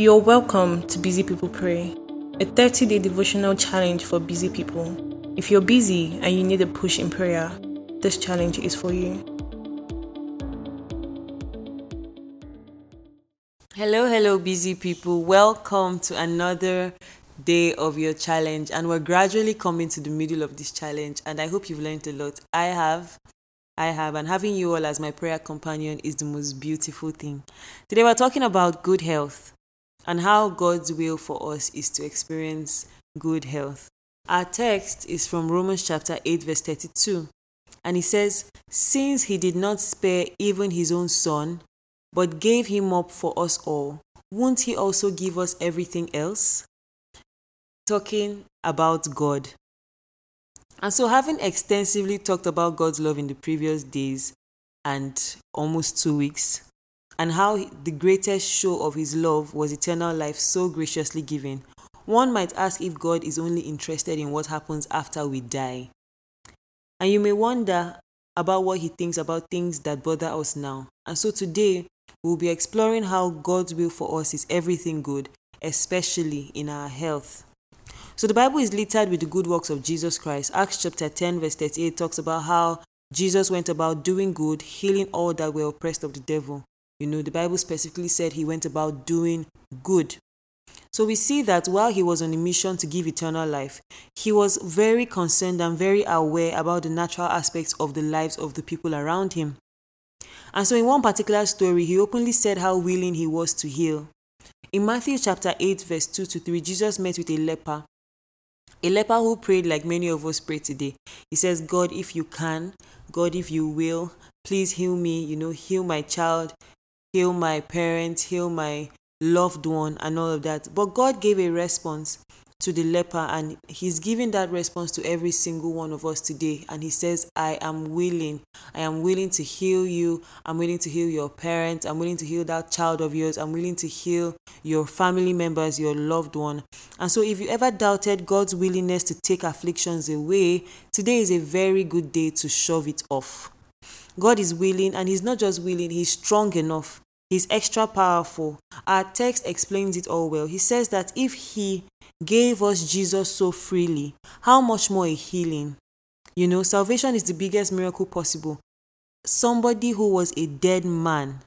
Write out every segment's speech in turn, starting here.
You're welcome to Busy People Pray, a 30 day devotional challenge for busy people. If you're busy and you need a push in prayer, this challenge is for you. Hello, hello, busy people. Welcome to another day of your challenge. And we're gradually coming to the middle of this challenge. And I hope you've learned a lot. I have. I have. And having you all as my prayer companion is the most beautiful thing. Today, we're talking about good health and how God's will for us is to experience good health. Our text is from Romans chapter 8, verse 32. And he says, Since he did not spare even his own son, but gave him up for us all, won't he also give us everything else? Talking about God. And so, having extensively talked about God's love in the previous days and almost two weeks, and how the greatest show of his love was eternal life so graciously given, one might ask if God is only interested in what happens after we die. And you may wonder about what he thinks about things that bother us now. And so today, We'll be exploring how God's will for us is everything good, especially in our health. So the Bible is littered with the good works of Jesus Christ. Acts chapter 10, verse 38 talks about how Jesus went about doing good, healing all that were oppressed of the devil. You know, the Bible specifically said he went about doing good. So we see that while he was on a mission to give eternal life, he was very concerned and very aware about the natural aspects of the lives of the people around him. And so, in one particular story, he openly said how willing he was to heal. In Matthew chapter 8, verse 2 to 3, Jesus met with a leper. A leper who prayed like many of us pray today. He says, God, if you can, God, if you will, please heal me, you know, heal my child, heal my parents, heal my loved one, and all of that. But God gave a response to the leper and he's giving that response to every single one of us today. And he says i am willing. I am willing to heal you. I'm willing to heal your parents. I'm willing to heal that child of yours. I'm willing to heal your family members your loved one. And so if you ever doubted god's willingness to take afflictions away today is a very good day to shove it off god is willing and he's not just willing he's strong enough He's extra powerful. Our text explains it all well. He says that if He gave us Jesus so freely, how much more a healing? You know, salvation is the biggest miracle possible. Somebody who was a dead man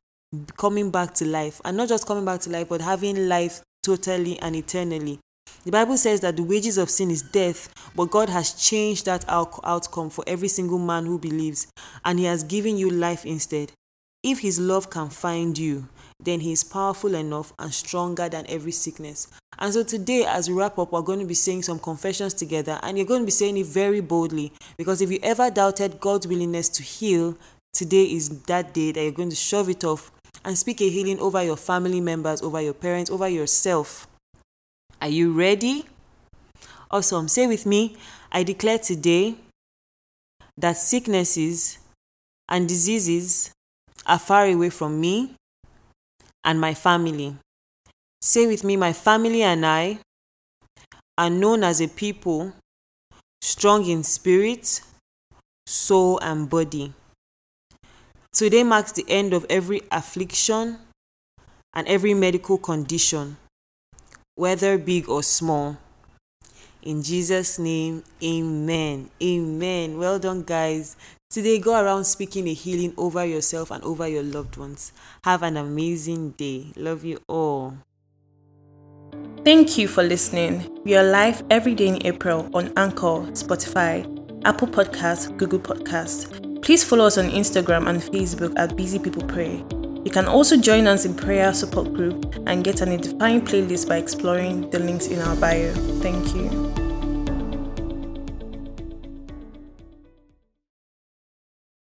coming back to life, and not just coming back to life, but having life totally and eternally. The Bible says that the wages of sin is death, but God has changed that out- outcome for every single man who believes, and He has given you life instead. If His love can find you, then He is powerful enough and stronger than every sickness. And so today, as we wrap up, we're going to be saying some confessions together, and you're going to be saying it very boldly. Because if you ever doubted God's willingness to heal, today is that day that you're going to shove it off and speak a healing over your family members, over your parents, over yourself. Are you ready? Awesome. Say with me I declare today that sicknesses and diseases are far away from me and my family. Say with me, my family and I are known as a people strong in spirit, soul, and body. Today marks the end of every affliction and every medical condition, whether big or small. In Jesus' name, amen. Amen. Well done, guys. Today, go around speaking a healing over yourself and over your loved ones. Have an amazing day. Love you all. Thank you for listening. We are live every day in April on Anchor, Spotify, Apple Podcasts, Google Podcasts. Please follow us on Instagram and Facebook at Busy People Pray. You can also join us in prayer support group and get an edifying playlist by exploring the links in our bio. Thank you.